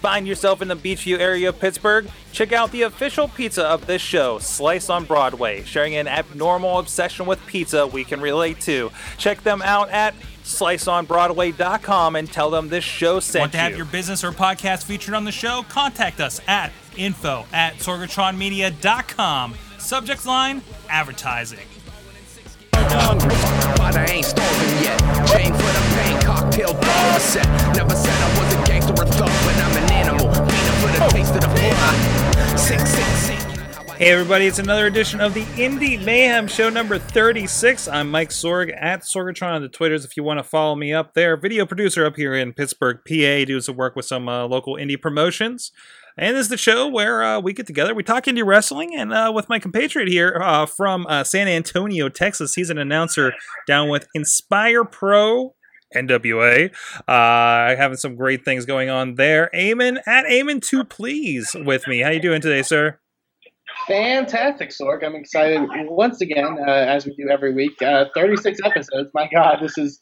Find yourself in the Beechview area of Pittsburgh? Check out the official pizza of this show, Slice on Broadway, sharing an abnormal obsession with pizza we can relate to. Check them out at sliceonbroadway.com and tell them this show sent Want to have you. your business or podcast featured on the show? Contact us at info at sorgatronmedia.com. Subject line advertising. hungry, but I ain't starving yet. Chain for the pain, cocktail bar set. Never said I was a gangster or thug, for the. Hey everybody, it's another edition of the Indie Mayhem Show number 36. I'm Mike Sorg at Sorgatron on the Twitters if you want to follow me up there. Video producer up here in Pittsburgh, PA, doing some work with some uh, local indie promotions. And this is the show where uh, we get together, we talk indie wrestling, and uh, with my compatriot here uh, from uh, San Antonio, Texas, he's an announcer down with Inspire Pro NWA. Uh, having some great things going on there. Eamon at Eamon 2 Please with me. How you doing today, sir? Fantastic, Sorg. I'm excited once again, uh, as we do every week. Uh, 36 episodes. My God, this is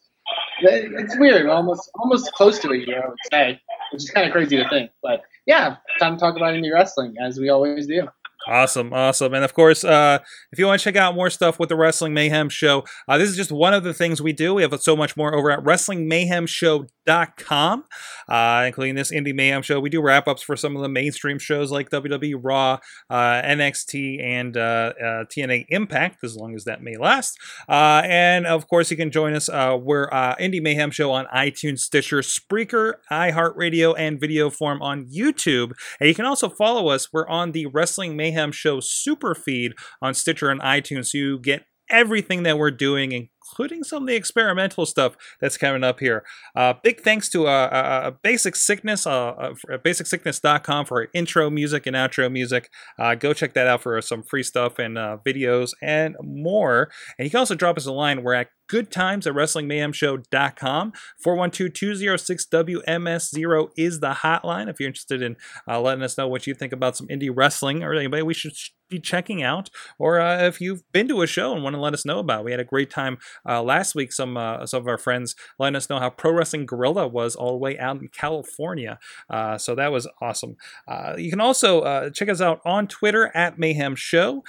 it's weird. Almost almost close to a year, I would say, which is kind of crazy to think. But yeah, time to talk about indie wrestling as we always do. Awesome, awesome. And of course, uh, if you want to check out more stuff with the Wrestling Mayhem Show, uh, this is just one of the things we do. We have so much more over at WrestlingMayhemShow.com, uh, including this Indie Mayhem Show. We do wrap ups for some of the mainstream shows like WWE Raw, uh, NXT, and uh, uh, TNA Impact, as long as that may last. Uh, and of course, you can join us. Uh, we're Indie Mayhem Show on iTunes, Stitcher, Spreaker, iHeartRadio, and video form on YouTube. And you can also follow us. We're on the Wrestling Mayhem Show super feed on Stitcher and iTunes, so you get everything that we're doing, including some of the experimental stuff that's coming up here. Uh, big thanks to uh, uh, Basic Sickness, uh, uh, basicsickness.com for intro music and outro music. Uh, go check that out for some free stuff and uh, videos and more. And you can also drop us a line. We're at good times at wrestlingmayhemshow.com. 412-206-WMS0 is the hotline if you're interested in uh, letting us know what you think about some indie wrestling or anybody we should sh- be checking out or uh, if you've been to a show and want to let us know about it. we had a great time uh, last week some uh, some of our friends letting us know how pro wrestling guerrilla was all the way out in california uh, so that was awesome uh, you can also uh, check us out on twitter at mayhem show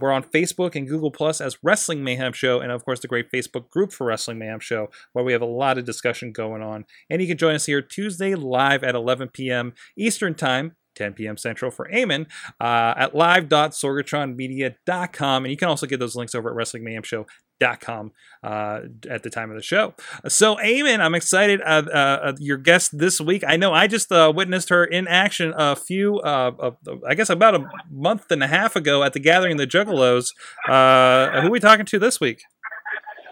we're on facebook and google plus as wrestling mayhem show and of course the great facebook group for wrestling mayhem show where we have a lot of discussion going on and you can join us here tuesday live at 11 p.m eastern time 10 p.m. Central for Eamon uh, at live.sorgatronmedia.com. And you can also get those links over at WrestlingMayhemShow.com uh, at the time of the show. So, Eamon, I'm excited. Uh, uh, uh, your guest this week, I know I just uh, witnessed her in action a few, I guess about a month and a half ago at the Gathering of the Juggalos. Who are we talking to this week?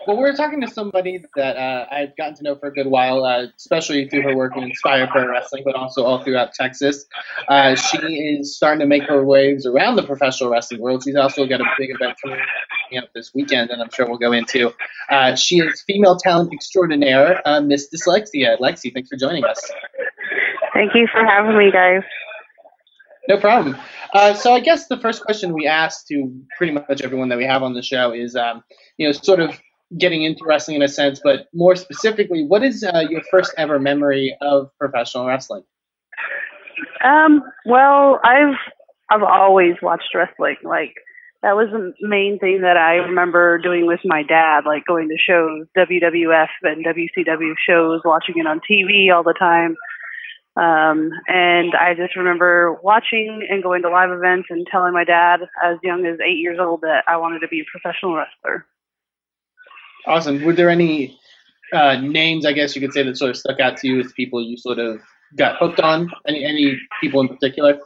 Well, we're talking to somebody that uh, I've gotten to know for a good while, uh, especially through her work in Inspire Pro Wrestling, but also all throughout Texas. Uh, she is starting to make her waves around the professional wrestling world. She's also got a big event coming up this weekend, and I'm sure we'll go into. Uh, she is female talent extraordinaire, uh, Miss Dyslexia. Lexi, thanks for joining us. Thank you for having me, guys. No problem. Uh, so I guess the first question we ask to pretty much everyone that we have on the show is, um, you know, sort of getting into wrestling in a sense, but more specifically, what is uh, your first ever memory of professional wrestling? Um, well, I've I've always watched wrestling. Like that was the main thing that I remember doing with my dad, like going to shows, WWF and WCW shows, watching it on TV all the time. Um, and I just remember watching and going to live events and telling my dad, as young as eight years old, that I wanted to be a professional wrestler. Awesome. Were there any uh, names, I guess you could say, that sort of stuck out to you as people you sort of got hooked on? Any any people in particular?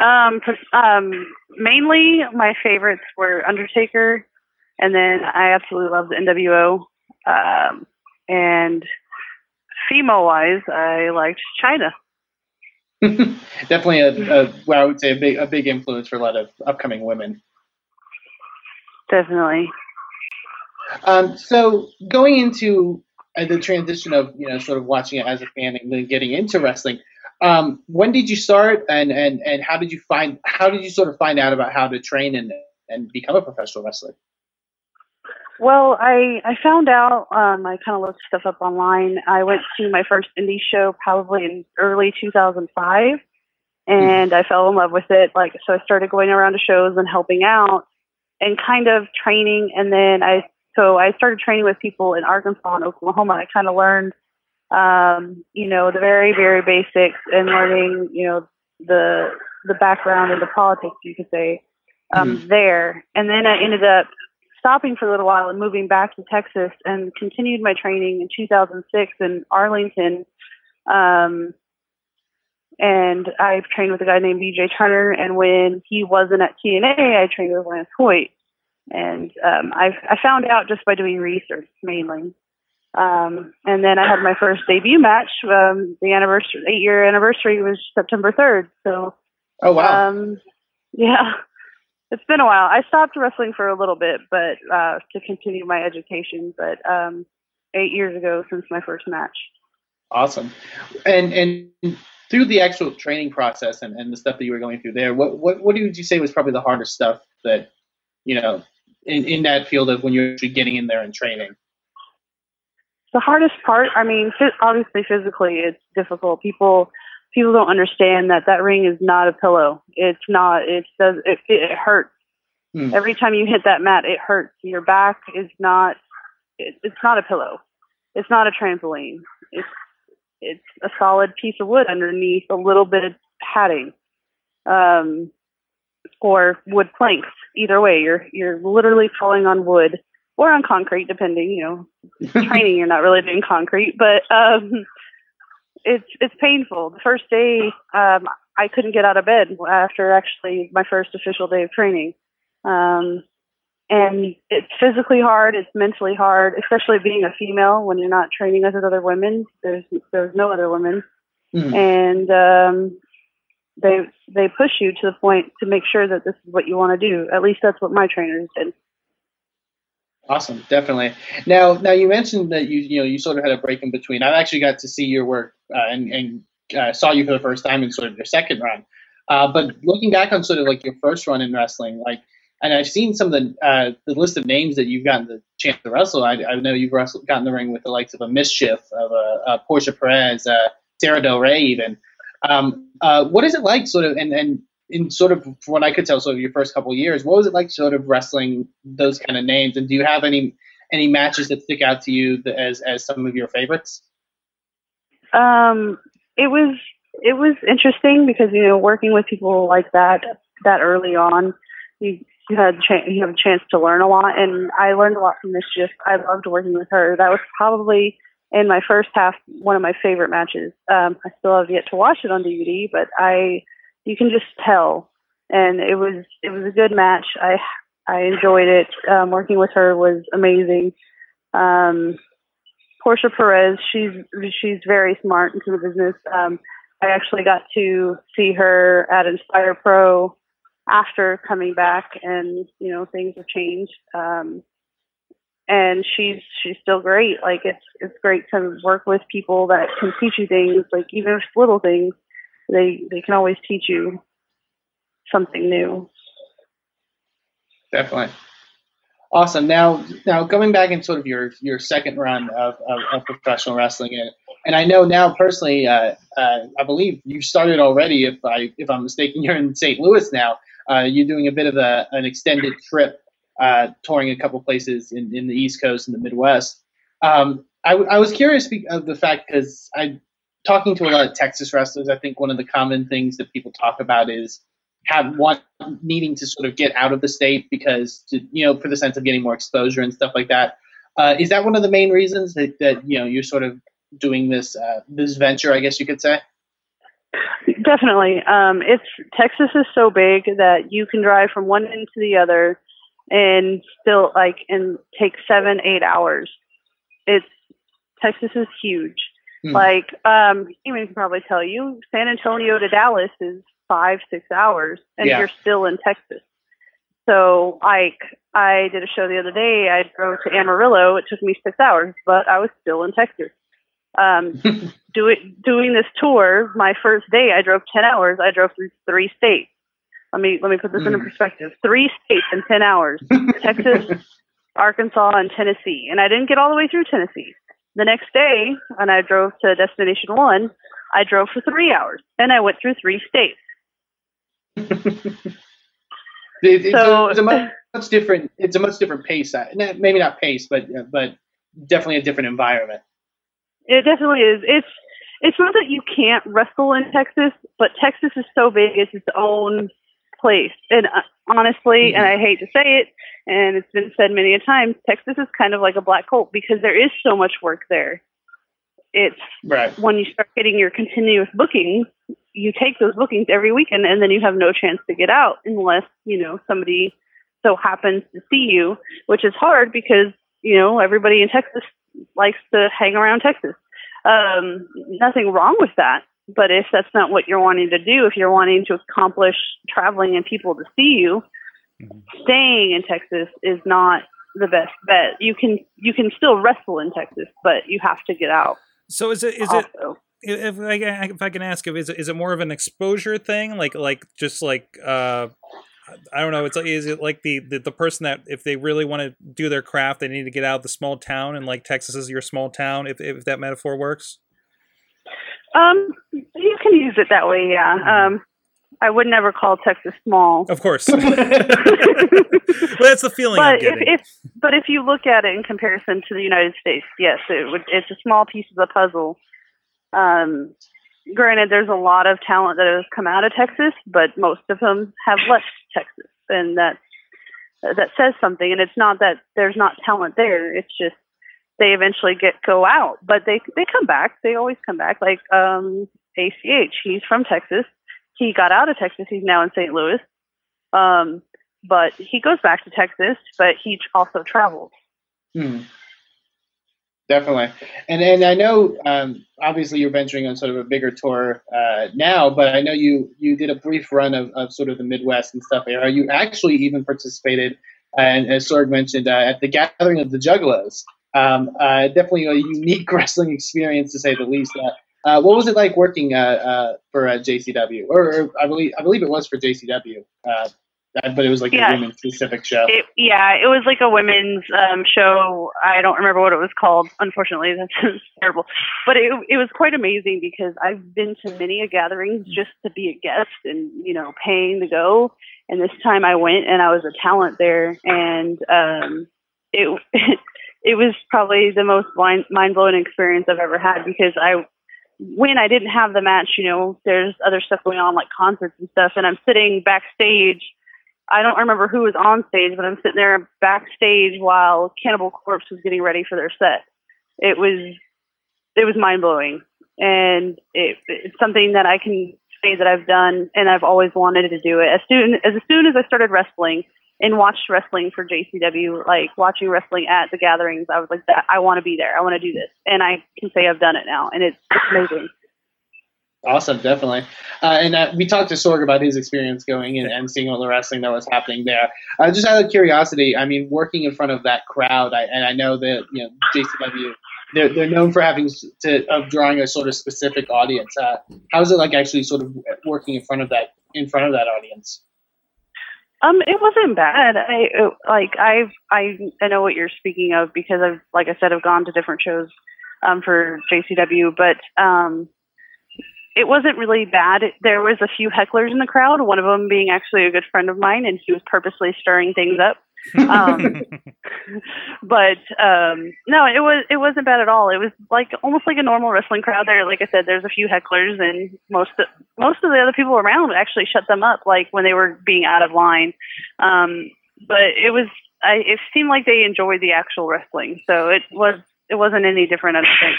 Um, um, mainly my favorites were Undertaker, and then I absolutely loved the NWO. Um, and female wise, I liked Chyna. Definitely a, a well, I would say a big a big influence for a lot of upcoming women. Definitely. Um, so going into uh, the transition of you know sort of watching it as a fan and then getting into wrestling, um, when did you start and, and and how did you find how did you sort of find out about how to train and and become a professional wrestler? Well, I I found out. Um, I kind of looked stuff up online. I went to my first indie show probably in early 2005, and I fell in love with it. Like, so I started going around to shows and helping out, and kind of training. And then I so I started training with people in Arkansas and Oklahoma. I kind of learned, um, you know, the very very basics and learning, you know, the the background and the politics, you could say, um, there. And then I ended up stopping for a little while and moving back to Texas and continued my training in 2006 in Arlington. Um, and I trained with a guy named BJ Turner. And when he wasn't at TNA, I trained with Lance Hoyt. And um, I, I found out just by doing research mainly. Um, and then I had my first debut match. Um, the anniversary, eight year anniversary was September 3rd. So, Oh wow. um, yeah, it's been a while. I stopped wrestling for a little bit, but uh, to continue my education. But um, eight years ago since my first match. Awesome. And and through the actual training process and, and the stuff that you were going through there, what what what would you say was probably the hardest stuff that you know in, in that field of when you're actually getting in there and training? The hardest part, I mean, obviously physically, it's difficult. People people don't understand that that ring is not a pillow. It's not. It does. It, it hurts. Hmm. Every time you hit that mat, it hurts. Your back is not. It, it's not a pillow. It's not a trampoline. It's it's a solid piece of wood underneath a little bit of padding, um, or wood planks. Either way, you're you're literally falling on wood or on concrete, depending. You know, training you're not really doing concrete, but um, it's it's painful. The first day, um, I couldn't get out of bed after actually my first official day of training. Um, and it's physically hard, it's mentally hard, especially being a female when you're not training with other women. There's there's no other women, Hmm. and um, they they push you to the point to make sure that this is what you want to do. At least that's what my trainers did. Awesome, definitely. Now, now you mentioned that you you know you sort of had a break in between. I actually got to see your work uh, and and uh, saw you for the first time in sort of your second run. Uh, but looking back on sort of like your first run in wrestling, like, and I've seen some of the uh, the list of names that you've gotten the chance to wrestle. I, I know you've wrestled, gotten the ring with the likes of a Mischief, of a, a Portia Perez, uh, Sarah Del Rey, even. Um, uh, what is it like, sort of, and and in sort of from what I could tell, sort of your first couple years, what was it like, sort of wrestling those kind of names? And do you have any any matches that stick out to you as as some of your favorites? Um, it was it was interesting because you know working with people like that that early on, you you had you have a chance to learn a lot, and I learned a lot from Mischief. I loved working with her. That was probably in my first half one of my favorite matches. Um, I still have yet to watch it on DVD, but I you can just tell, and it was it was a good match. I I enjoyed it. Um, working with her was amazing. Um, Portia Perez, she's she's very smart into the business. Um, I actually got to see her at Inspire Pro after coming back, and you know things have changed. Um, and she's she's still great. Like it's it's great to work with people that can teach you things. Like even if little things, they they can always teach you something new. Definitely. Awesome. Now, now going back in sort of your your second run of, of, of professional wrestling, and, and I know now personally, uh, uh, I believe you've started already. If I if I'm mistaken, you're in St. Louis now. Uh, you're doing a bit of a an extended trip, uh, touring a couple places in, in the East Coast and the Midwest. Um, I, w- I was curious of the fact because I talking to a lot of Texas wrestlers. I think one of the common things that people talk about is have one needing to sort of get out of the state because to, you know for the sense of getting more exposure and stuff like that. Uh, is that one of the main reasons that, that you know you're sort of doing this uh, this venture? I guess you could say. Definitely. Um, it's Texas is so big that you can drive from one end to the other and still like and take seven, eight hours. It's Texas is huge. Hmm. Like, um, even can probably tell you, San Antonio to Dallas is five, six hours, and Yeah. you're still in Texas. So, like, I did a show the other day. I drove to Amarillo. It took me six hours, but I was still in Texas. Um, doing doing this tour, my first day, I drove ten hours. I drove through three states. Let me let me put this into Mm. perspective. Three states in ten hours. Texas, Arkansas, and Tennessee. And I didn't get all the way through Tennessee. The next day, when I drove to Destination One, I drove for three hours, and I went through three states. It- it's, So- a, it's a much, much different. It's a much different pace. Maybe not pace, but but definitely a different environment. It definitely is. It's it's not that you can't wrestle in Texas, but Texas is so big; it's its own place. And uh, honestly, and I hate to say it, and it's been said many a times, Texas is kind of like a black hole because there is so much work there. It's Right. when you start getting your continuous bookings, you take those bookings every weekend, and then you have no chance to get out unless you know somebody so happens to see you, which is hard because you know everybody in Texas likes to hang around Texas. Um, nothing wrong with that, but if that's not what you're wanting to do, if you're wanting to accomplish traveling and people to see you, staying in Texas is not the best bet. You can you can still wrestle in Texas, but you have to get out. So is it is it if I, can- if I can ask if is it, is it more of an exposure thing like like just like uh I don't know it's like is it like the, the the person that if they really want to do their craft they need to get out of the small town and like Texas is your small town if if that metaphor works Um, you can use it that way, yeah. Um, I would never call Texas small. of course well that's the feeling I'm but if, if but if you look at it in comparison to the United States, yes, it would. It's a small piece of the puzzle. Um, granted, there's a lot of talent that has come out of Texas, but most of them have left Texas, and that that says something. And it's not that there's not talent there; it's just they eventually get go out, but they they come back. They always come back. Like um, ACH, he's from Texas. He got out of Texas. He's now in St. Louis. Um, but he goes back to Texas, but he also travels. Hmm. Definitely, and and I know um, obviously you're venturing on sort of a bigger tour uh, now, but I know you you did a brief run of, of sort of the Midwest and stuff. Are you actually even participated? And as Sorg mentioned, uh, at the gathering of the Juggalos, um, uh, definitely a unique wrestling experience to say the least. Uh, uh, what was it like working uh, uh, for uh, JCW, or, or I believe I believe it was for JCW, uh, but it was like Yeah. a women specific show. It, yeah, it was like a women's um, show. I don't remember what it was called. Unfortunately, that's terrible. But it it was quite amazing because I've been to many a gatherings just to be a guest and you know paying to go. And this time I went and I was a talent there, and um, it it was probably the most mind blowing experience I've ever had because I when I didn't have the match, you know, there's other stuff going on like concerts and stuff, and I'm sitting backstage. I don't remember who was on stage, but I'm sitting there backstage while Cannibal Corpse was getting ready for their set. It was it was mind blowing, and it, it's something that I can say that I've done, and I've always wanted to do it. As soon as, as soon as I started wrestling and watched wrestling for JCW, like watching wrestling at the gatherings, I was like, that I want to be there. I want to do this, and I can say I've done it now, and it's, it's amazing. Awesome, definitely. Uh, and uh, we talked to Sorg about his experience going in and seeing all the wrestling that was happening there. Uh, just out of curiosity, I mean, working in front of that crowd, I, and I know that you know JCW, they're they're known for having to of drawing a sort of specific audience. Uh, how's it like actually sort of working in front of that in front of that audience? Um, it wasn't bad. I it, like I've I I know what you're speaking of because I've like I said I've gone to different shows um for JCW, but um it wasn't really bad. There was a few hecklers in the crowd. One of them being actually a good friend of mine, and he was purposely stirring things up. Um, but um no, it was it wasn't bad at all. It was like almost like a normal wrestling crowd there. Like I said, there's a few hecklers, and most of, most of the other people around actually shut them up, like when they were being out of line. Um, but it was I, it seemed like they enjoyed the actual wrestling, so it was it wasn't any different. I don't think.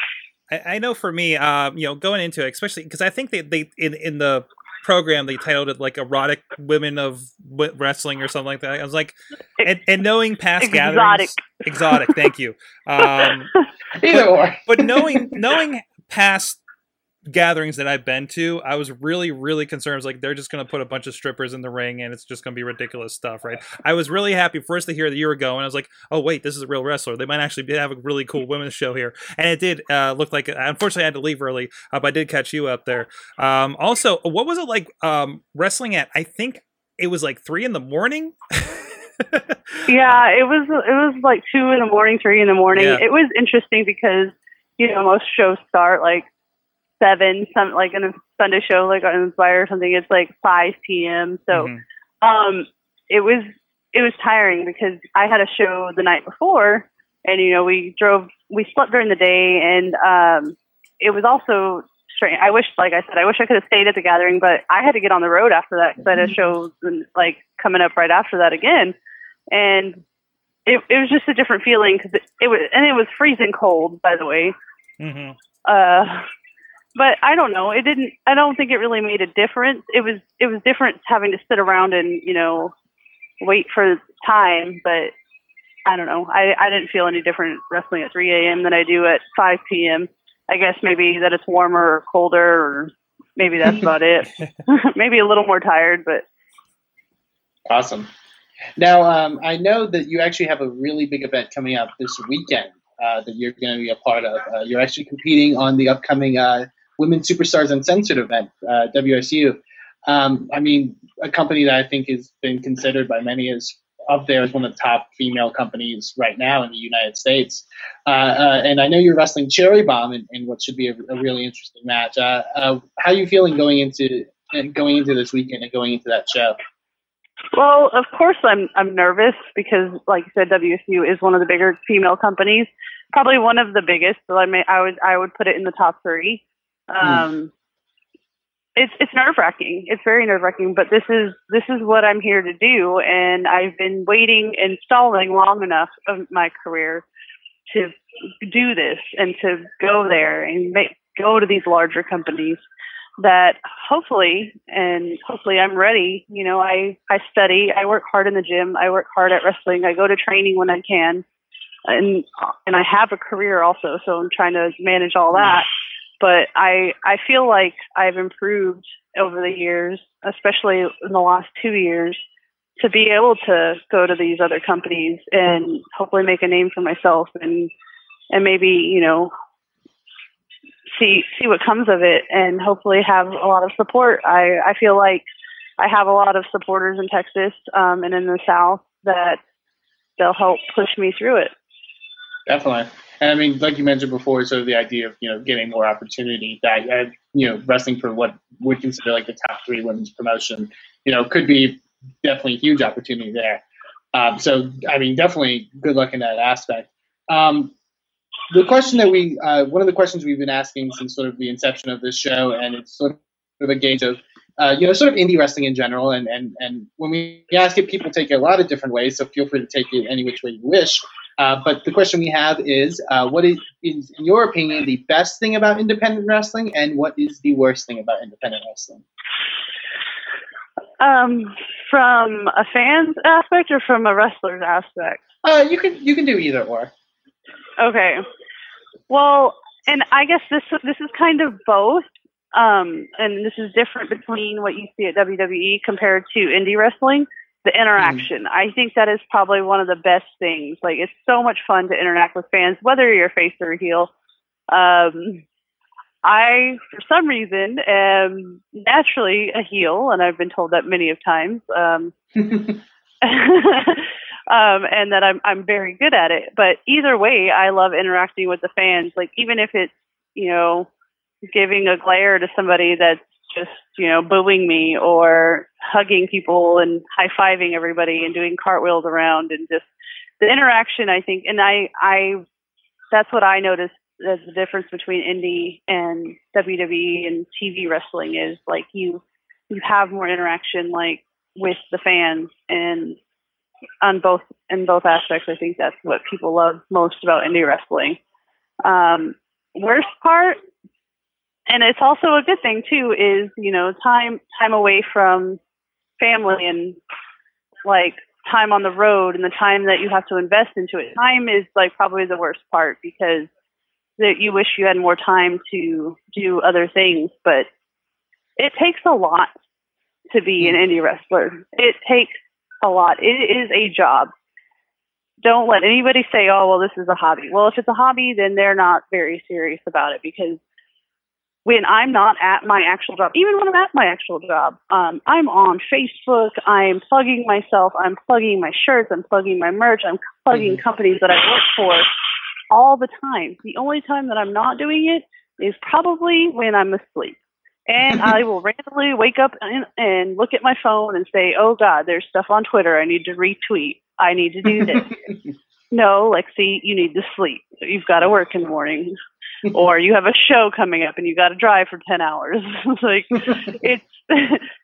I, I know for me, um, you know, going into it, especially because I think they, they in in the program they titled it like erotic women of wrestling or something like that. I was like, and, and knowing past Exotic. gatherings, exotic. Thank you. Um, Either or. but knowing knowing past gatherings that I've been to, I was really really concerned. I was like, they're just going to put a bunch of strippers in the ring and it's just going to be ridiculous stuff, right? I was really happy first to hear that you were going. I was like, oh wait, this is a real wrestler. They might actually be, have a really cool women's show here, and it did uh, look like. Unfortunately, I had to leave early, uh, but I did catch you up there. Um, also, what was it like um, wrestling at? I think it was like three in the morning. yeah, it was it was like two in the morning, three in the morning. Yeah. It was interesting because you know most shows start like seven, some like in a Sunday show like on Inspire or something. It's like five p.m. So Mhm. um, it was it was tiring because I had a show the night before, and you know we drove we slept during the day, and um, it was also strange. I wish, like I said, I wish I could have stayed at the gathering, but I had to get on the road after that because I had a show like coming up right after that again, and it it was just a different feeling because it, it was and it was freezing cold, by the way. Mhm. Uh, but I don't know. It didn't. I don't think it really made a difference. It was it was different having to sit around and you know wait for time. But I don't know. I I didn't feel any different wrestling at 3 a.m. than I do at 5 p.m. I guess maybe that it's warmer or colder, or maybe that's about it. maybe a little more tired, but Awesome. Now, um, I know that you actually have a really big event coming up this weekend uh, that you're going to be a part of. Uh, you're actually competing on the upcoming uh, Women Superstars Uncensored event, uh, WSU. Um, I mean, a company that I think has been considered by many as up there as one of the top female companies right now in the United States. Uh, uh, and I know you're wrestling Cherry Bomb in, in what should be a, a really interesting match. Uh, uh, how are you feeling going into going into this weekend and going into that show? Well, of course I'm I'm nervous because like you said WSU is one of the bigger female companies, probably one of the biggest. So I may I would I would put it in the top 3. Um it's it's nerve wracking. It's very nerve wracking, but this is this is what I'm here to do and I've been waiting and stalling long enough of my career to do this and to go there and make go to these larger companies that hopefully and hopefully I'm ready. You know, I I study, I work hard in the gym, I work hard at wrestling, I go to training when I can, and and I have a career also, so I'm trying to manage all that. But I I feel like I've improved over the years, especially in the last two years, to be able to go to these other companies and hopefully make a name for myself and and maybe you know see see what comes of it and hopefully have a lot of support. I I feel like I have a lot of supporters in Texas um, and in the South that they'll help push me through it. Definitely. And I mean, like you mentioned before, sort of the idea of you know getting more opportunity that you know wrestling for what we consider like the top three women's promotion, you know, could be definitely a huge opportunity there. Um, so I mean, definitely good luck in that aspect. Um, the question that we, uh, one of the questions we've been asking since sort of the inception of this show, and it's sort of a gauge of, uh, you know, sort of indie wrestling in general. And, and, and when we ask it, people take it a lot of different ways. So feel free to take it any which way you wish. Uh, but the question we have is, uh, what is, is, in your opinion, the best thing about independent wrestling, and what is the worst thing about independent wrestling? Um, from a fan's aspect or from a wrestler's aspect? Uh, you can you can do either or. Okay. Well, and I guess this this is kind of both. Um, and this is different between what you see at WWE compared to indie wrestling. The interaction. I think that is probably one of the best things. Like it's so much fun to interact with fans, whether you're a face or a heel. Um, I, for some reason, am naturally a heel, and I've been told that many of times. Um, um, and that I'm I'm very good at it. But either way, I love interacting with the fans. Like even if it's you know giving a glare to somebody that's just you know booing me or hugging people and high fiving everybody and doing cartwheels around and just the interaction. I think, and I I that's what I noticed as the difference between indie and WWE and TV wrestling is like you you have more interaction like with the fans and on both in both aspects i think that's what people love most about indie wrestling um worst part and it's also a good thing too is you know time time away from family and like time on the road and the time that you have to invest into it time is like probably the worst part because that you wish you had more time to do other things but it takes a lot to be an mm-hmm. indie wrestler it takes a lot. It is a job. Don't let anybody say, "Oh, well, this is a hobby." Well, if it's a hobby, then they're not very serious about it because when I'm not at my actual job, even when I'm at my actual job, um, I'm on Facebook. I'm plugging myself. I'm plugging my shirts. I'm plugging my merch. I'm plugging mm-hmm. companies that I work for all the time. The only time that I'm not doing it is probably when I'm asleep. And I will randomly wake up and, and look at my phone and say, oh God, there's stuff on Twitter I need to retweet. I need to do this. no, Lexi, you need to sleep. You've got to work in the morning. or you have a show coming up and you got to drive for 10 hours. like it's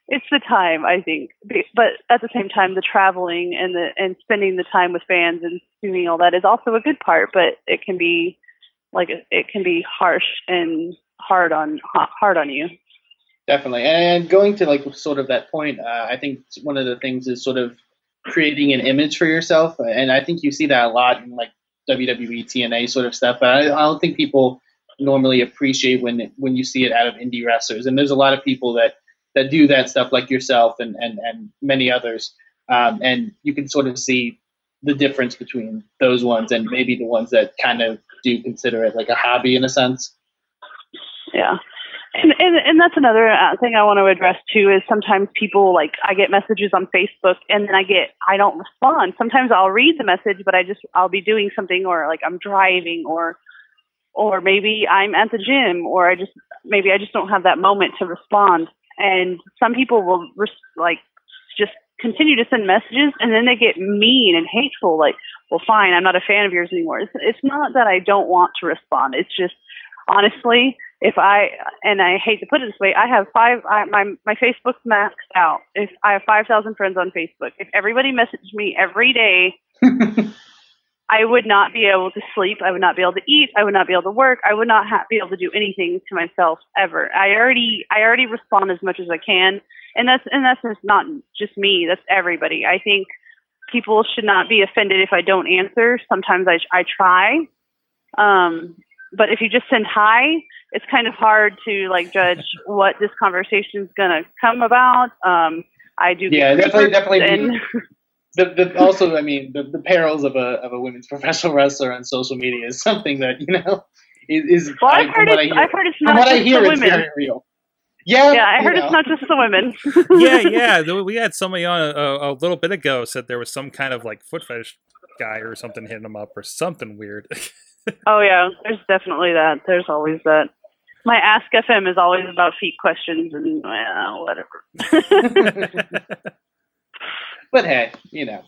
it's the time, I think. But at the same time the traveling and the and spending the time with fans and doing all that is also a good part, but it can be like it can be harsh and hard on hard on you. Definitely. And going to like sort of that point, uh, I think one of the things is sort of creating an image for yourself and I think you see that a lot in like WWE TNA sort of stuff. But I, I don't think people normally appreciate when when you see it out of indie wrestlers. And there's a lot of people that that do that stuff, like yourself and and and many others. Um, and you can sort of see the difference between those ones and maybe the ones that kind of do consider it like a hobby in a sense. Yeah. And, and and that's another uh, thing I want to address too is sometimes people like I get messages on Facebook and then I get I don't respond. Sometimes I'll read the message but I just I'll be doing something or like I'm driving or or maybe I'm at the gym, or I just maybe I just don't have that moment to respond. And some people will res- like just continue to send messages, and then they get mean and hateful. Like, well, fine, I'm not a fan of yours anymore. It's, it's not that I don't want to respond. It's just honestly, if I and I hate to put it this way, I have five. I, my my Facebook's maxed out. If I have five thousand friends on Facebook, if everybody messaged me every day. I would not be able to sleep. I would not be able to eat. I would not be able to work. I would not ha- be able to do anything to myself ever. I already, I already respond as much as I can, and that's and that's just not just me. That's everybody. I think people should not be offended if I don't answer. Sometimes I I try, um, but if you just send hi, it's kind of hard to like judge what this conversation is gonna come about. Um, I do. Yeah, definitely, definitely. And, the, the, also, I mean, the, the perils of a of a women's professional wrestler on social media is something that you know is. is well, I've, I, heard it's, I've heard it's not from what just I hear, the it's women. very real. Yeah, yeah, I heard know. it's not just the women. yeah, yeah. We had somebody on a, a, little bit ago said there was some kind of like foot fetish guy or something hitting them up or something weird. oh yeah, there's definitely that. There's always that. My Ask FM is always about feet questions and well, whatever. But hey, you know.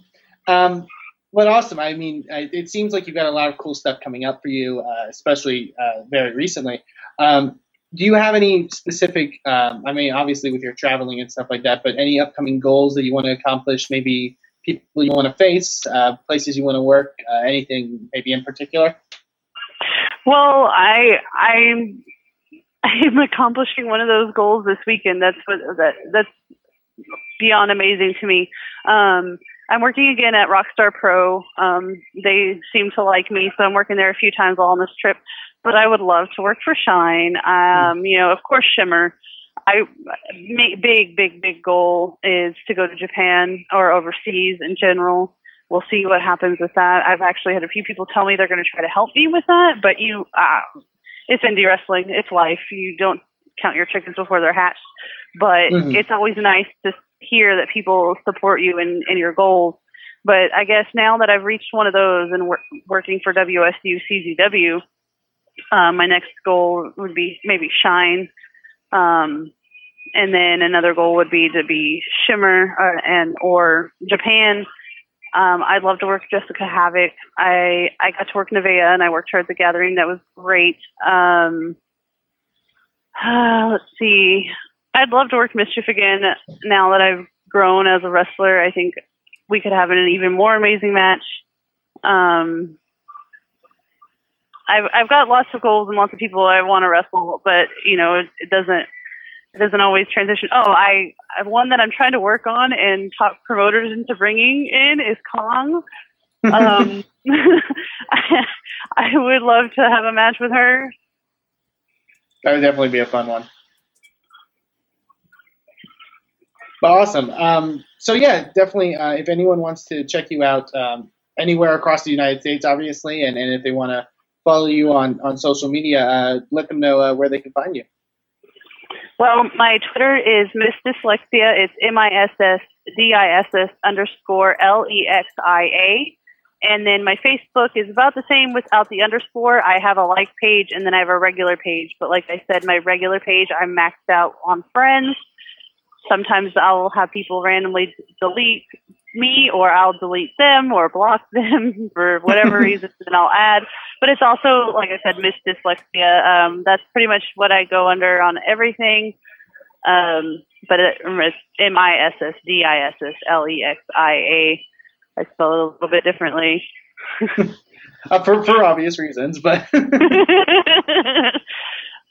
Um, but awesome. I mean, I, it seems like you've got a lot of cool stuff coming up for you, uh, especially uh, very recently. Um, do you have any specific? Um, I mean, obviously with your traveling and stuff like that, but any upcoming goals that you want to accomplish? Maybe people you want to face, uh, places you want to work, uh, anything maybe in particular? Well, I I'm I'm accomplishing one of those goals this weekend. That's what that that's beyond amazing to me. Um, I'm working again at Rockstar Pro. Um, they seem to like me, so I'm working there a few times while on this trip. But I would love to work for Shine. Um, you know, of course, Shimmer. I big, big, big goal is to go to Japan or overseas in general. We'll see what happens with that. I've actually had a few people tell me they're going to try to help me with that, but you, uh, it's indie wrestling. It's life. You don't count your chickens before they're hatched. But mm-hmm. it's always nice to hear that people support you in, in your goals. But I guess now that I've reached one of those and wor- working for WSU CZW, uh, my next goal would be maybe Shine. Um, and then another goal would be to be Shimmer uh, and or Japan. Um, I'd love to work Jessicka Havok. I I got to work Nevaeh and I worked her at the Gathering. That was great. Um, uh, let's see. I'd love to work Mischief again now that I've grown as a wrestler. I think we could have an even more amazing match. Um, I've I've got lots of goals and lots of people I want to wrestle, but you know it, it doesn't it doesn't always transition. Oh, I one that I'm trying to work on and talk promoters into bringing in is Kong. um, I, I would love to have a match with her. That would definitely be a fun one. Awesome. Um, so yeah, definitely. Uh, if anyone wants to check you out um, anywhere across the United States, obviously, and, and if they want to follow you on, on social media, uh, let them know uh, where they can find you. Well, my Twitter is Miss Dyslexia. It's M I S S D I S S underscore L E X I A. And then my Facebook is about the same without the underscore. I have a like page and then I have a regular page. But like I said, my regular page, I'm maxed out on friends. Sometimes I'll have people randomly delete me or I'll delete them or block them for whatever reason and I'll add. But it's also, like I said, Miss Dyslexia. Um, that's pretty much what I go under on everything. Um, but it, it's M I S S D I S S L E X I A. I spell it a little bit differently. uh, for for obvious reasons, but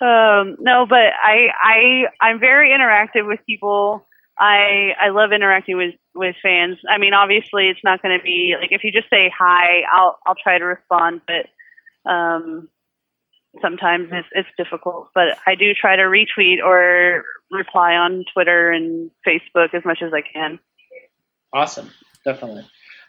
um, no, but I I I'm very interactive with people. I I love interacting with with fans. I mean, obviously, it's not going to be like if you just say hi, I'll I'll try to respond, but um, sometimes it's it's difficult. But I do try to retweet or reply on Twitter and Facebook as much as I can. awesome, definitely.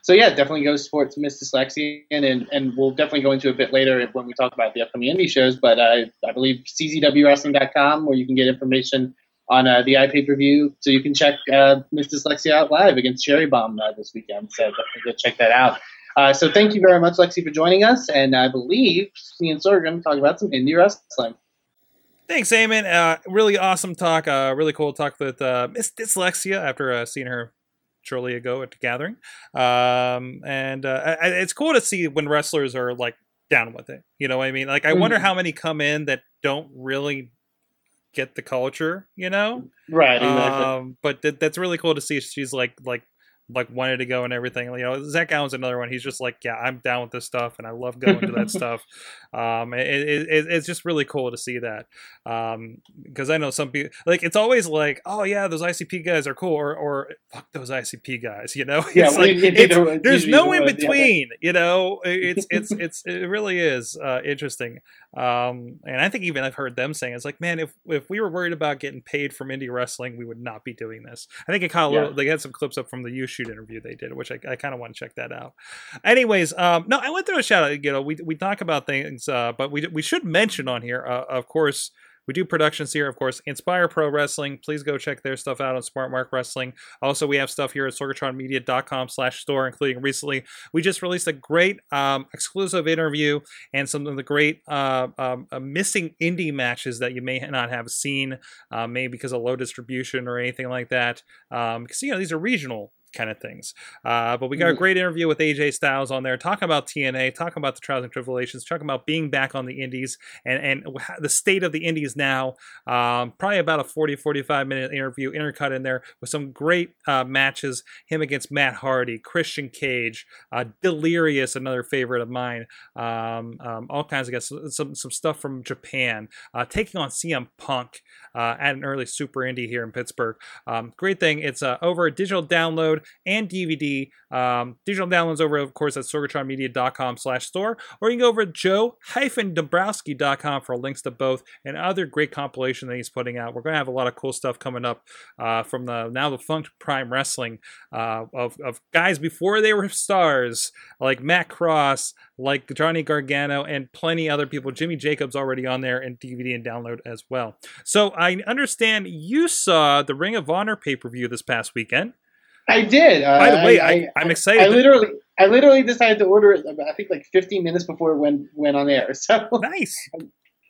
So yeah, definitely go support Miss Dyslexia, and, and we'll definitely go into a bit later when we talk about the upcoming indie shows. But uh, I believe czwwrestling.com where you can get information on uh, the iPay per view, so you can check uh, Miss Dyslexia out live against Cherry Bomb uh, this weekend. So definitely go check that out. Uh, so thank you very much, Lexi, for joining us, and I believe me and Sorg are going to talk about some indie wrestling. Thanks, Eamon. Uh, really awesome talk. Uh, really cool talk with uh, Miss Dyslexia after uh, seeing her shortly ago at the gathering. Um, and uh, I, it's cool to see when wrestlers are like down with it. You know what I mean? Like, I wonder Mhm. how many come in that don't really get the culture. You know? Right. Exactly. Um, but th- that's really cool to see. She's like like like wanted to go and everything. You know, Zach Allen's another one. He's just like, yeah, I'm down with this stuff, and I love going to that stuff. Um, it, it, it, it's just really cool to see that. Um, because I know some people like it's always like, oh yeah, those ICP guys are cool, or or fuck those ICP guys. You know, Yeah, it's well, like it- it- it's- it- there's no in one or the other. between. You know, it's it's it's it really is uh, interesting. Um, and I think even I've heard them saying it's like, man, if if we were worried about getting paid from indie wrestling, we would not be doing this. I think it caught a little. Yeah. They had some clips up from the U Shoot interview they did, which I, I kind of want to check that out. Anyways, um, no, I went through a shout out. You know, we we talk about things, uh, but we we should mention on here, uh, of course. We do productions here, of course. Inspire Pro Wrestling. Please go check their stuff out on Smart Mark Wrestling. Also, we have stuff here at sorgatronmedia.com slash store, including recently we just released a great um, exclusive interview and some of the great uh, um, uh, missing indie matches that you may not have seen, uh, maybe because of low distribution or anything like that. Um, because you know these are regional kind of things. Uh, but we got a Mhm. great interview with AJ Styles on there, talking about TNA, talking about the trials and tribulations, talking about being back on the Indies and and the state of the Indies now. Um, probably about a 40 45 minute interview intercut in there with some great uh, matches. Him against Matt Hardy, Christian Cage, uh, Delirious, another favorite of mine. Um, um, all kinds of guys, some some stuff from Japan, uh, taking on CM Punk uh, at an early Super Indy here in Pittsburgh. Um, great thing, it's uh, over a digital download and DVD. Um, digital downloads over, of course, at sorgatronmedia.com slash store, or you can go over to joe-dombrowski.com for links to both and other great compilation that he's putting out. We're going to have a lot of cool stuff coming up uh, from the now the Prime Wrestling uh, of, of guys before they were stars, like Matt Cross, like Johnny Gargano, and plenty other people. Jimmy Jacobs already on there in DVD and download as well. So I understand you saw the Ring of Honor pay per view this past weekend. I did. Uh, By the way, I, I, am excited. I literally, I literally decided to order it. I think like 15 minutes before it went went on air. So, nice.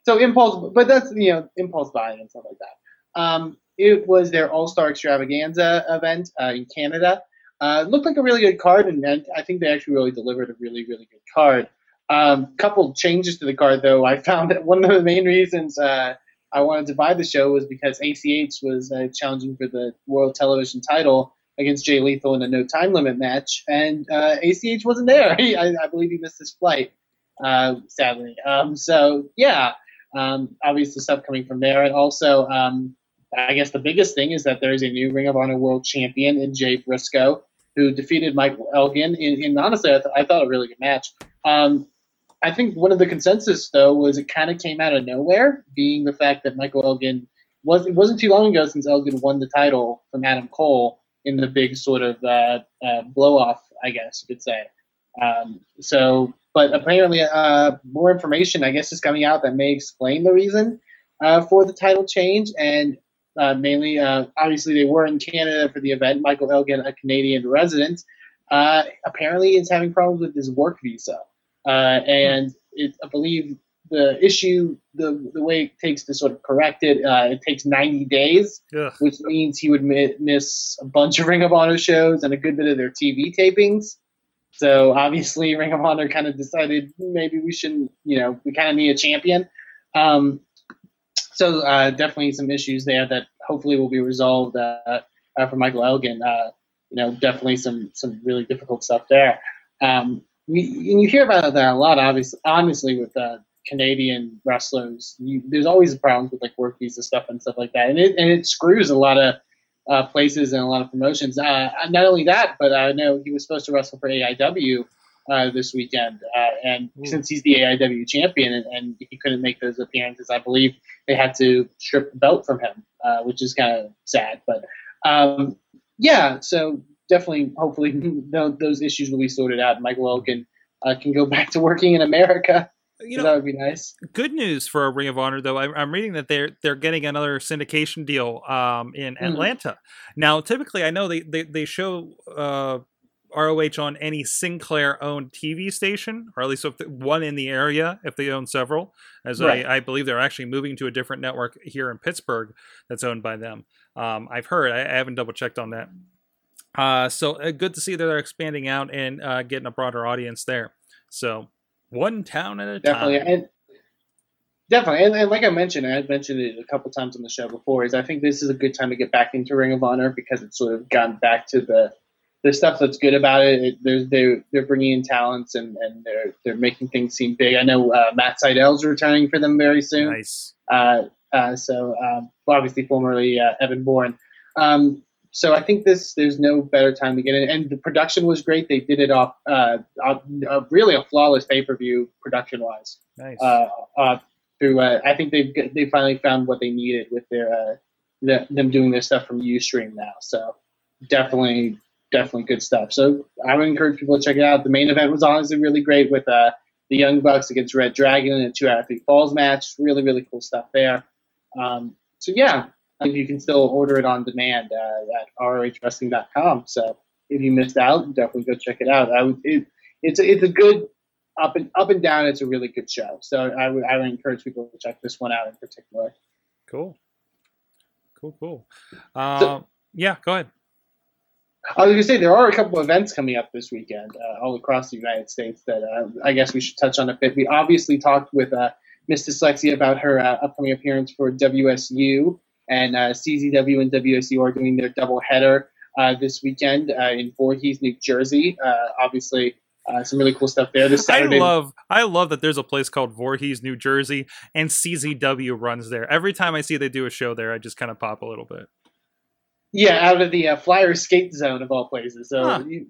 so impulse, but that's you know impulse buying and stuff like that. Um, it was their All Star Extravaganza event uh, in Canada. Uh, it looked like a really good card, and I I think they actually really delivered a really really good card. Um, couple changes to the card though. I found that one of the main reasons uh, I wanted to buy the show was because ACH was uh, challenging for the World Television title against Jay Lethal in a no time limit match, and uh, ACH wasn't there. I, I believe he missed his flight, uh, sadly. Um, so yeah, um, obviously stuff coming from there, and also um, I guess the biggest thing is that there is a new Ring of Honor World Champion in Jay Briscoe who defeated Michael Elgin in, in honestly I, th- I thought a really good match. Um, I think one of the consensus though was it kind of came out of nowhere, being the fact that Michael Elgin was it wasn't too long ago since Elgin won the title from Adam Cole in the big sort of uh, uh, blow off, I guess you could say. Um, so, but apparently, uh, more information, I guess, is coming out that may explain the reason uh, for the title change. And uh, mainly. Uh, obviously, they were in Canada for the event. Michael Elgin, a Canadian resident, apparently is having problems with his work visa, and it, I believe the issue, the the way it takes to sort of correct it, uh, it takes 90 days, Ugh. which means he would mi- miss a bunch of Ring of Honor shows and a good bit of their TV tapings. So obviously, Ring of Honor kind of decided maybe we shouldn't, you know, we kind of need a champion. Um, so uh, definitely some issues there that hopefully will be resolved uh, uh, for Michael Elgin. Uh, you know, definitely some some really difficult stuff there. Um, we, and you hear about that a lot, obviously, honestly, with uh, Canadian wrestlers. You, there's always problems with like work visa stuff and stuff like that, and it and it screws a lot of uh, places and a lot of promotions. Uh, not only that, but I know he was supposed to wrestle for AIW uh, this weekend, uh, and Ooh. since he's the AIW champion and, and he couldn't make those appearances, I believe they had to strip the belt from him, uh, which is kind of sad. But um, yeah, so definitely, hopefully, those issues will be sorted out. Michael Elgin uh, can go back to working in America. You know, that would be nice. good news for a Ring of Honor, though. I, I'm reading that they're they're getting another syndication deal um, in Mhm. Atlanta. Now, typically, I know they they, they show uh, ROH on any Sinclair owned TV station, or at least if one in the area if they own several. As Right. I, I believe they're actually moving to a different network here in Pittsburgh that's owned by them. Um, I've heard. I, I haven't double checked on that. Uh, so uh, good to see that they're expanding out and uh, getting a broader audience there. So one town at a definitely time. and definitely and, and like i mentioned i had mentioned it a couple times on the show before is i think this is a good time to get back into ring of honor because it's sort of gone back to the the stuff that's good about it, it there's they're they're bringing in talents and, and they're they're making things seem big. I know uh, Matt Sydal's returning for them very soon. Nice. Uh, uh, so um, obviously formerly uh, Evan Bourne. Um, so I think this there's no better time to get in, and the production was great. They did it off uh, off- uh, really a flawless pay per view production wise. Nice. Uh, uh, through uh, I think they've they finally found what they needed with their uh, the, them doing their stuff from UStream now. So definitely definitely good stuff. So I would encourage people to check it out. The main event was honestly really great with uh, the Young Bucks against Red Dragon in a two out of three falls match. Really really cool stuff there. Um, so yeah, you can still order it on demand uh, at rohwrestling.com. So if you missed out, definitely go check it out. I would, it, it's a, it's a good up and up and down. It's a really good show. So I would I would encourage people to check this one out in particular. Cool. Cool, cool. Um, yeah, go ahead. I was gonna say there are a couple events coming up this weekend uh, all across the United States that uh, I guess we should touch on a bit. We obviously talked with uh, Miss Dyslexia about her uh, upcoming appearance for WSU, and uh, CZW and WSU are doing their double header uh, this weekend uh, in Voorhees, New Jersey. Uh, obviously, uh, some really cool stuff there. This Saturday, I love I love that there's a place called Voorhees, New Jersey, and CZW runs there. Every time I see they do a show there, I just kind of pop a little bit. yeah, out of the uh, Flyer skate zone of all places. So Huh. you,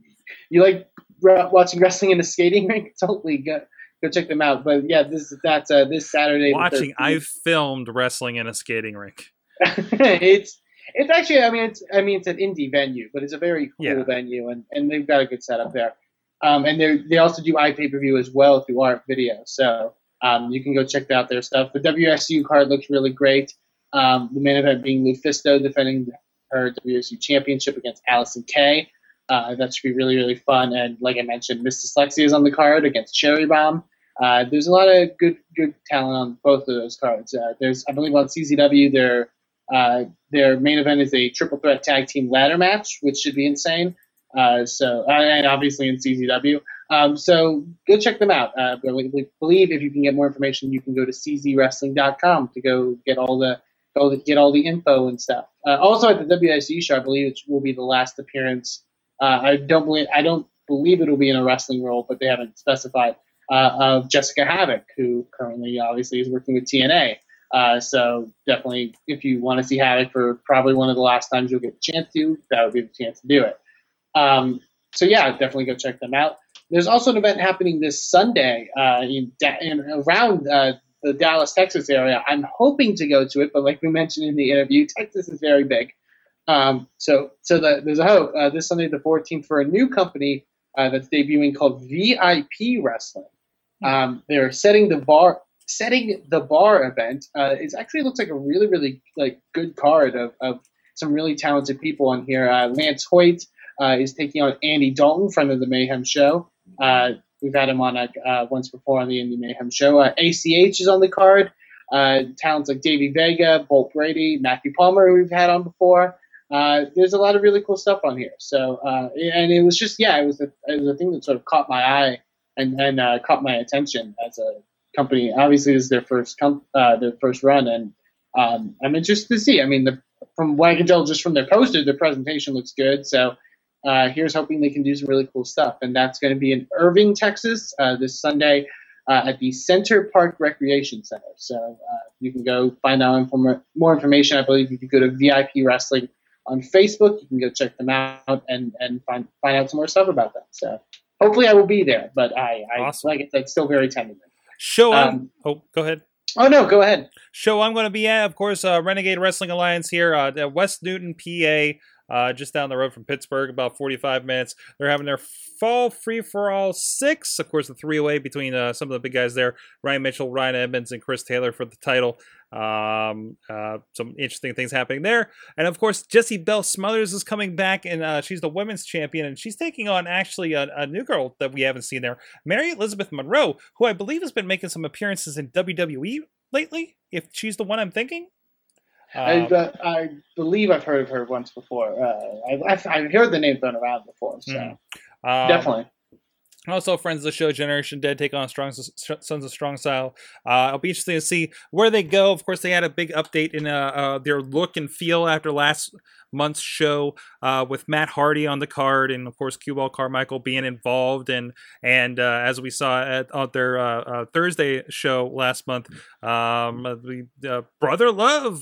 you like watching wrestling in a skating rink? Totally go go check them out. But yeah, this that's uh, this Saturday. Watching, I've filmed wrestling in a skating rink. it's it's actually I mean it's I mean it's an indie venue, but it's a very cool Yeah. venue and, and they've got a good setup there. Um, and they they also do iPay per view as well if through Art Video, so um, you can go check out their stuff. The WSU card looks really great. Um, the main event being Lufisto defending her WSU championship against Allysin Kay. Uh, that should be really really fun. And like I mentioned, Miss Dyslexia is on the card against Cherry Bomb. Uh, there's a lot of good good talent on both of those cards. Uh, there's I believe on CZW their uh, their main event is a triple threat tag team ladder match, which should be insane. Uh, so uh, and obviously in CZW. Um, so go check them out. Uh, believe if you can get more information, you can go to czwrestling.com to go get all the go get all the info and stuff. Uh, also at the WSU show, I believe it will be the last appearance. Uh, I don't believe I don't believe it'll be in a wrestling role, but they haven't specified. Of Jessicka Havok, who currently obviously is working with TNA. Uh, so definitely, if you want to see Havok for probably one of the last times you'll get a chance to, that would be the chance to do it. Um, so yeah, definitely go check them out. There's also an event happening this Sunday uh, in, in around uh, the Dallas, Texas area. I'm hoping to go to it, but like we mentioned in the interview, Texas is very big. Um, so so the, there's a hope uh, this Sunday the 14th for a new company uh, that's debuting called VIP Wrestling. Um, they're setting the bar setting the bar event, uh, it actually looks like a really, really like good card of, of some really talented people on here. Uh, Lance Hoyt uh, is taking on Andy Dalton, friend of the Mayhem Show. Uh, we've had him on uh, once before on the Indie Mayhem Show. ACH is on the card. talents like Davey Vega, Bolt Brady, Matthew Palmer, who we've had on before. there's a lot of really cool stuff on here. So, and it was just, yeah, it was, a, it was a thing that sort of caught my eye and, and caught my attention as a company. Obviously, this is their first com- uh, their first run, and um, I'm interested to see. I mean, the, from what I can tell, just from their poster, the presentation looks good. So uh, here's hoping they can do some really cool stuff, and that's going to be in Irving, Texas, uh, this Sunday. Uh, at the Senter Park Recreation Center. So uh, you can go find out inform- more information. I believe if you go to VIP Wrestling on Facebook, you can go check them out and, and find find out some more stuff about them. So hopefully I will be there, but I, I awesome. like I said, still very tentative. Show um, oh, go ahead. Oh no, go ahead. Show I'm going to be at, of course, uh, Renegade Wrestling Alliance here, uh, at West Newton, PA. Uh, just down the road from Pittsburgh, about 45 minutes. They're having their fall free for all six. Of course, the three way between uh, some of the big guys there Ryan Mitchell, Ryan Edmonds, and Chris Taylor for the title. Um, uh, some interesting things happening there. And of course, Jessie Belle Smothers is coming back, and uh, she's the women's champion, and she's taking on actually a, a, new girl that we haven't seen there, Mary Elizabeth Monroe, who I believe has been making some appearances in WWE lately. If she's the one I'm thinking. I, um, uh, I, believe I've heard of her once before. Uh, I've, I've, heard the name thrown around before, so mm. um, definitely. Also, friends of the show, Generation Dead take on Strong Sons of Strong Style. Uh, it'll be interesting to see where they go. Of course, they had a big update in uh, uh, their look and feel after last month's show uh, with Matt Hardy on the card, and of course, Q-Ball Carmichael being involved. And and uh, as we saw at, their uh, Thursday show last month, um, the Brother Love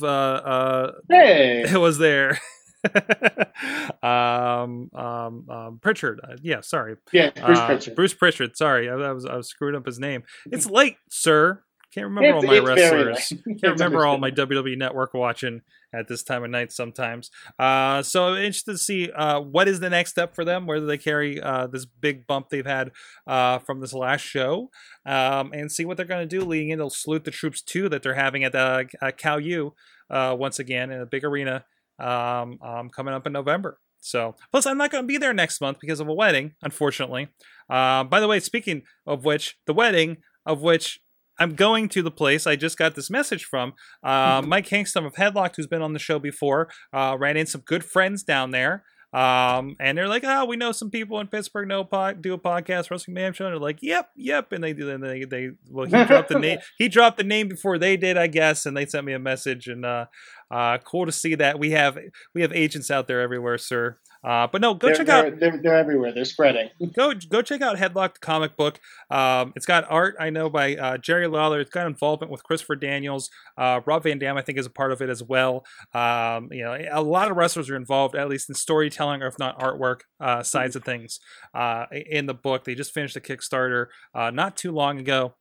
hey. was there. um, um, um, Pritchard. Uh, yeah, sorry. Yeah, Bruce uh, Pritchard. Bruce Pritchard. Sorry, I, I, was I was screwing up his name. It's late, sir. Can't remember it's, all my wrestlers. Can't remember all my WWE Network watching at this time of night sometimes. Uh, so interested to see uh, what is the next step for them, whether they carry uh, this big bump they've had uh, from this last show, um, and see what they're going to do leading into Salute the Troops 2 that they're having at the uh, Cal U uh, once again in a big arena um, um, coming up in November. So, plus, I'm not going to be there next month because of a wedding, unfortunately. Uh, by the way, speaking of which, the wedding of which I'm going to the place I just got this message from. Uh, Mike Kingston of Headlocked, who's been on the show before, uh, ran in some good friends down there. Um, and they're like, oh, we know some people in Pittsburgh know pod, do a podcast, Wrestling Mayhem Show. And they're like, yep, yep. And they do, and they, they, well, he dropped the name, he dropped the name before they did, I guess. And they sent me a message and, uh, uh, cool to see that we have, we have agents out there everywhere, sir. Uh, but no, go they're, check they're, out. They're, they're everywhere. They're spreading. Go go check out Headlocked comic book. Um, it's got art I know by uh, Jerry Lawler. It's got involvement with Christopher Daniels. Uh, Rob Van Dam I think is a part of it as well. Um, you know, a lot of wrestlers are involved, at least in storytelling or if not artwork uh, sides of things. Uh, in the book, they just finished a Kickstarter uh, not too long ago.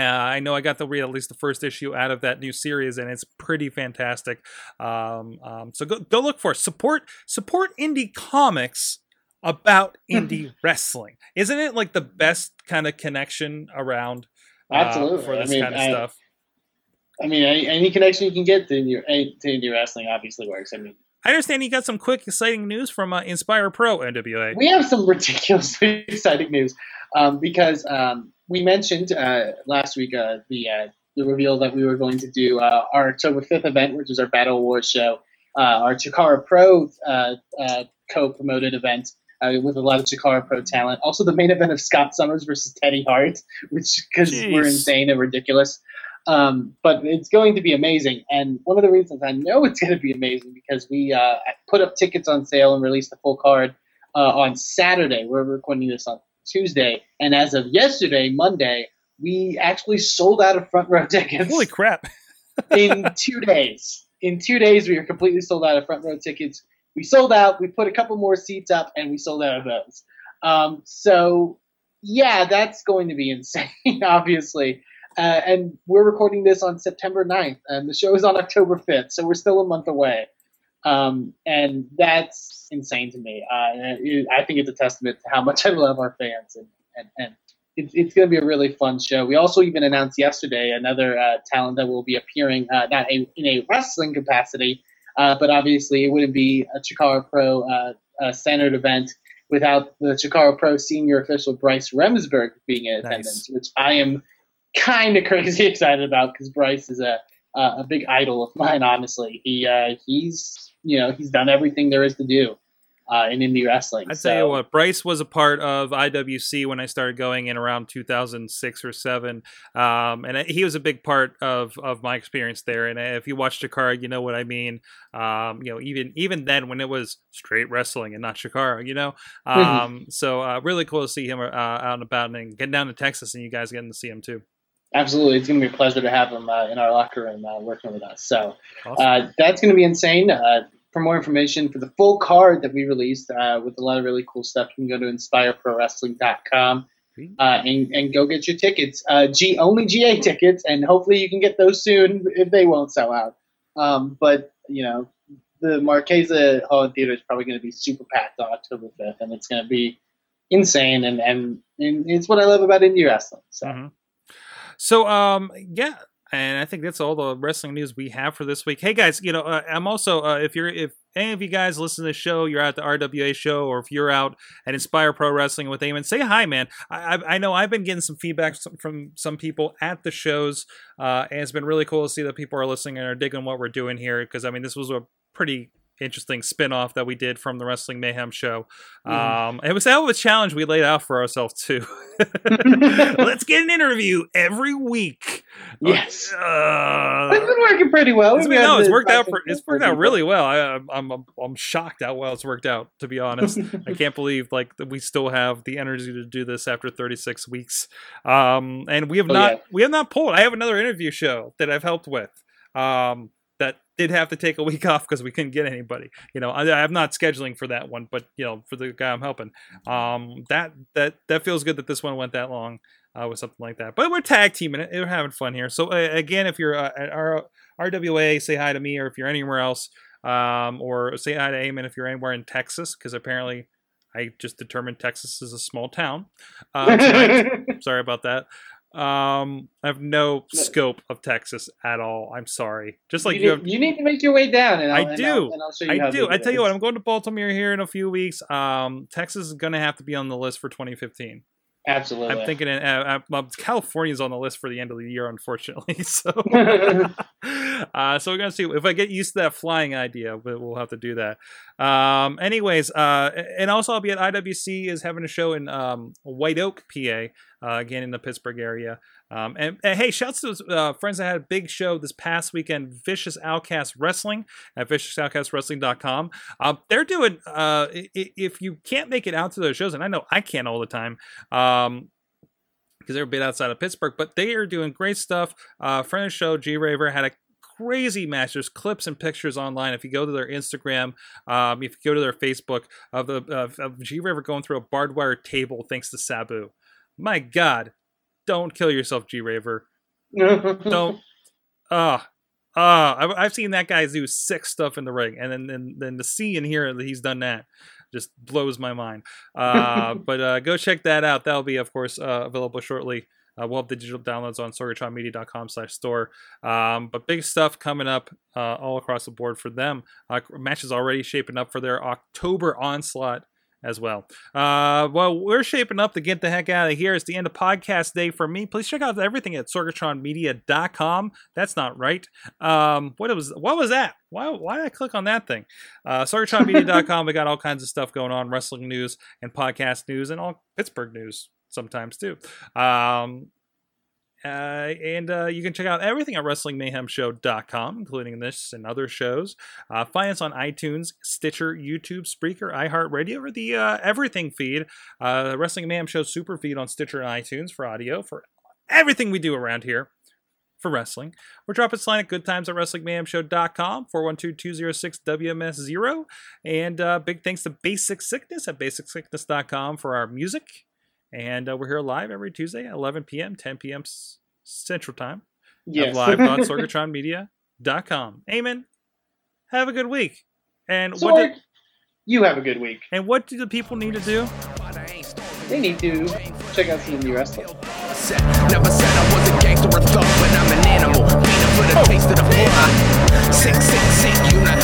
Uh, I know I got to read at least the first issue out of that new series, and it's pretty fantastic. Um, um, so go go look for it. support support indie comics about indie wrestling. Isn't it like the best kind of connection around? Uh, Absolutely for this I mean, kind of I, stuff. I mean, any, any, connection you can get to indie, to indie wrestling obviously works. I mean, I understand you got some quick, exciting news from uh, Inspire Pro NWA. We have some ridiculously exciting news um, because um, we mentioned uh, last week uh, the uh, the reveal that we were going to do uh, our October 5th event, which is our Battle Awards show, uh, our Chikara Pro uh, co-promoted event with a lot of Chikara Pro talent. Also, the main event of Scott Summers versus Teddy Hart, which because we're insane and ridiculous. Um, but it's going to be amazing. And one of the reasons I know it's going to be amazing because we put up tickets on sale and released the full card on Saturday. We're recording this on Tuesday, and as of yesterday, Monday, we actually sold out of front row tickets. Holy crap! in two days. In two days, we were completely sold out of front row tickets. We sold out. We put a couple more seats up, and we sold out of those. Um, so, yeah, that's going to be insane, obviously. Uh, and we're recording this on September 9th, and the show is on October 5th, so we're still a month away. Um, and that's insane to me. Uh, it, I think it's a testament to how much I love our fans and, and, and it's, it's going to be a really fun show. We also even announced yesterday another uh, talent that will be appearing, uh, not a, in a wrestling capacity, uh, but obviously it wouldn't be a Chikara Pro uh, uh, standard event without the Chikara Pro senior official Bryce Remsburg being in attendance, which I am kind of crazy excited about because Bryce is a a big idol of mine. Honestly, he uh, he's you know he's done everything there is to do uh, in indie wrestling. I so. tell you what, Bryce was a part of IWC when I started going in around 2006 or seven, um, and he was a big part of of my experience there. And if you watch Chikara, you know what I mean. Um, you know, even even then when it was straight wrestling and not Chikara, you know. Um, Mm-hmm. So uh, really cool to see him uh, out and about and getting down to Texas, and you guys getting to see him too. Absolutely, it's going to be a pleasure to have him uh, in our locker room uh, working with us. So Awesome. uh, that's going to be insane. Uh, for more information for the full card that we released uh, with a lot of really cool stuff, you can go to inspireprowrestling.com uh, and, and go get your tickets. Uh, G only GA tickets, and hopefully you can get those soon if they won't sell out. Um, but you know, the Marchesa Hall and Theater is probably going to be super packed on October fifth, and it's going to be insane. And, and and it's what I love about indie wrestling. So. Mhm. So, um, yeah, and I think that's all the wrestling news we have for this week. Hey guys, you know, uh, I'm also uh, if you're if any of you guys listen to the show, you're at the RWA show, or if you're out at Inspire Pro Wrestling with Eamon, say hi, man. I, I, I know I've been getting some feedback from, some people at the shows, uh, and it's been really cool to see that people are listening and are digging what we're doing here. Because I mean, this was a pretty interesting spin-off that we did from the Wrestling Mayhem show. Um, it was that was a challenge we laid out for ourselves too. Let's get an interview every week. Yes. Uh, It's been working pretty well. it's, We've no, it's worked out. For, it's worked out really well. I, I'm, I'm I'm shocked how well it's worked out. To be honest, I can't believe like that we still have the energy to do this after 36 weeks. Um, and we have Oh, not yeah. we have not pulled. I have another interview show that I've helped with. Um, did have to take a week off because we couldn't get anybody. You know, I, I'm not scheduling for that one, but you know, for the guy I'm helping, um, that that that feels good that this one went that long uh, with something like that. But we're tag teaming it. We're having fun here. So uh, again, if you're uh, at our RWA, say hi to me, or if you're anywhere else, um, or say hi to Eamon if you're anywhere in Texas, because apparently I just determined Texas is a small town. Uh. Sorry about that. Um, I have no scope of Texas at all. I'm sorry. Just like you, you, need, have, you need to make your way down. And I I'll, and do. I'll, and I'll show you I do. I tell you what. I'm going to Baltimore here in a few weeks. Um, Texas is going to have to be on the list for 2015. Absolutely. I'm thinking uh, uh, California's on the list for the end of the year, unfortunately. So, uh, so we're gonna see if I get used to that flying idea, but we'll have to do that. Um, anyways, uh, and also I'll be at IWC is having a show in um, White Oak, PA, uh, again in the Pittsburgh area. Um, and, and hey, shouts to uh, friends that had a big show this past weekend, Vicious Outcast Wrestling at viciousoutcastwrestling.com. Um, they're doing, uh, if you can't make it out to those shows, and I know I can't all the time, um, because they're a bit outside of Pittsburgh, but they are doing great stuff. Uh, friend of the show, G Raver, had a crazy match. There's clips and pictures online. If you go to their Instagram, um, if you go to their Facebook of the of, of G Raver going through a barbed wire table thanks to Sabu. My God, don't kill yourself, G Raver. Don't. Ah. Ah, I've, I've seen that guy do sick stuff in the ring, and then then, then to see and hear that he's done that just blows my mind. Uh, but uh, go check that out. That'll be, of course, uh, available shortly. Uh, we'll have the digital downloads on sorgatronmedia.com slash store. Um, but big stuff coming up uh, all across the board for them. Uh, matches already shaping up for their October onslaught as well. Uh, well, we're shaping up to get the heck out of here. It's the end of podcast day for me. Please check out everything at sorgatronmedia.com. That's not right. Um, what was what was that? Why why did I click on that thing? Uh, sorgatronmedia.com. We got all kinds of stuff going on, wrestling news and podcast news, and all Pittsburgh news sometimes too. Um, uh, and uh, you can check out everything at WrestlingMayhemShow.com, including this and other shows. Uh, find us on iTunes, Stitcher, YouTube, Spreaker, iHeartRadio, or the uh, Everything feed. Uh, Wrestling Mayhem Show super feed on Stitcher and iTunes for audio for everything we do around here for wrestling. Or drop us a line at goodtimes at WrestlingMayhemShow.com, 412-206-WMS0. And uh, big thanks to Basic Sickness at BasicSickness.com for our music. And uh, we're here live every Tuesday at 11 p.m., 10 p.m. S- Central Time. yes. Live on sorgatronmedia.com. Amen. Have a good week. And what Sorg, do, you have a good week. and what do the people need to do? They need to check out some indie wrestling. Said- Never said I was a gangster or thug, but I'm an animal. Beating for the taste of the fly. Sick, sick, sick, you not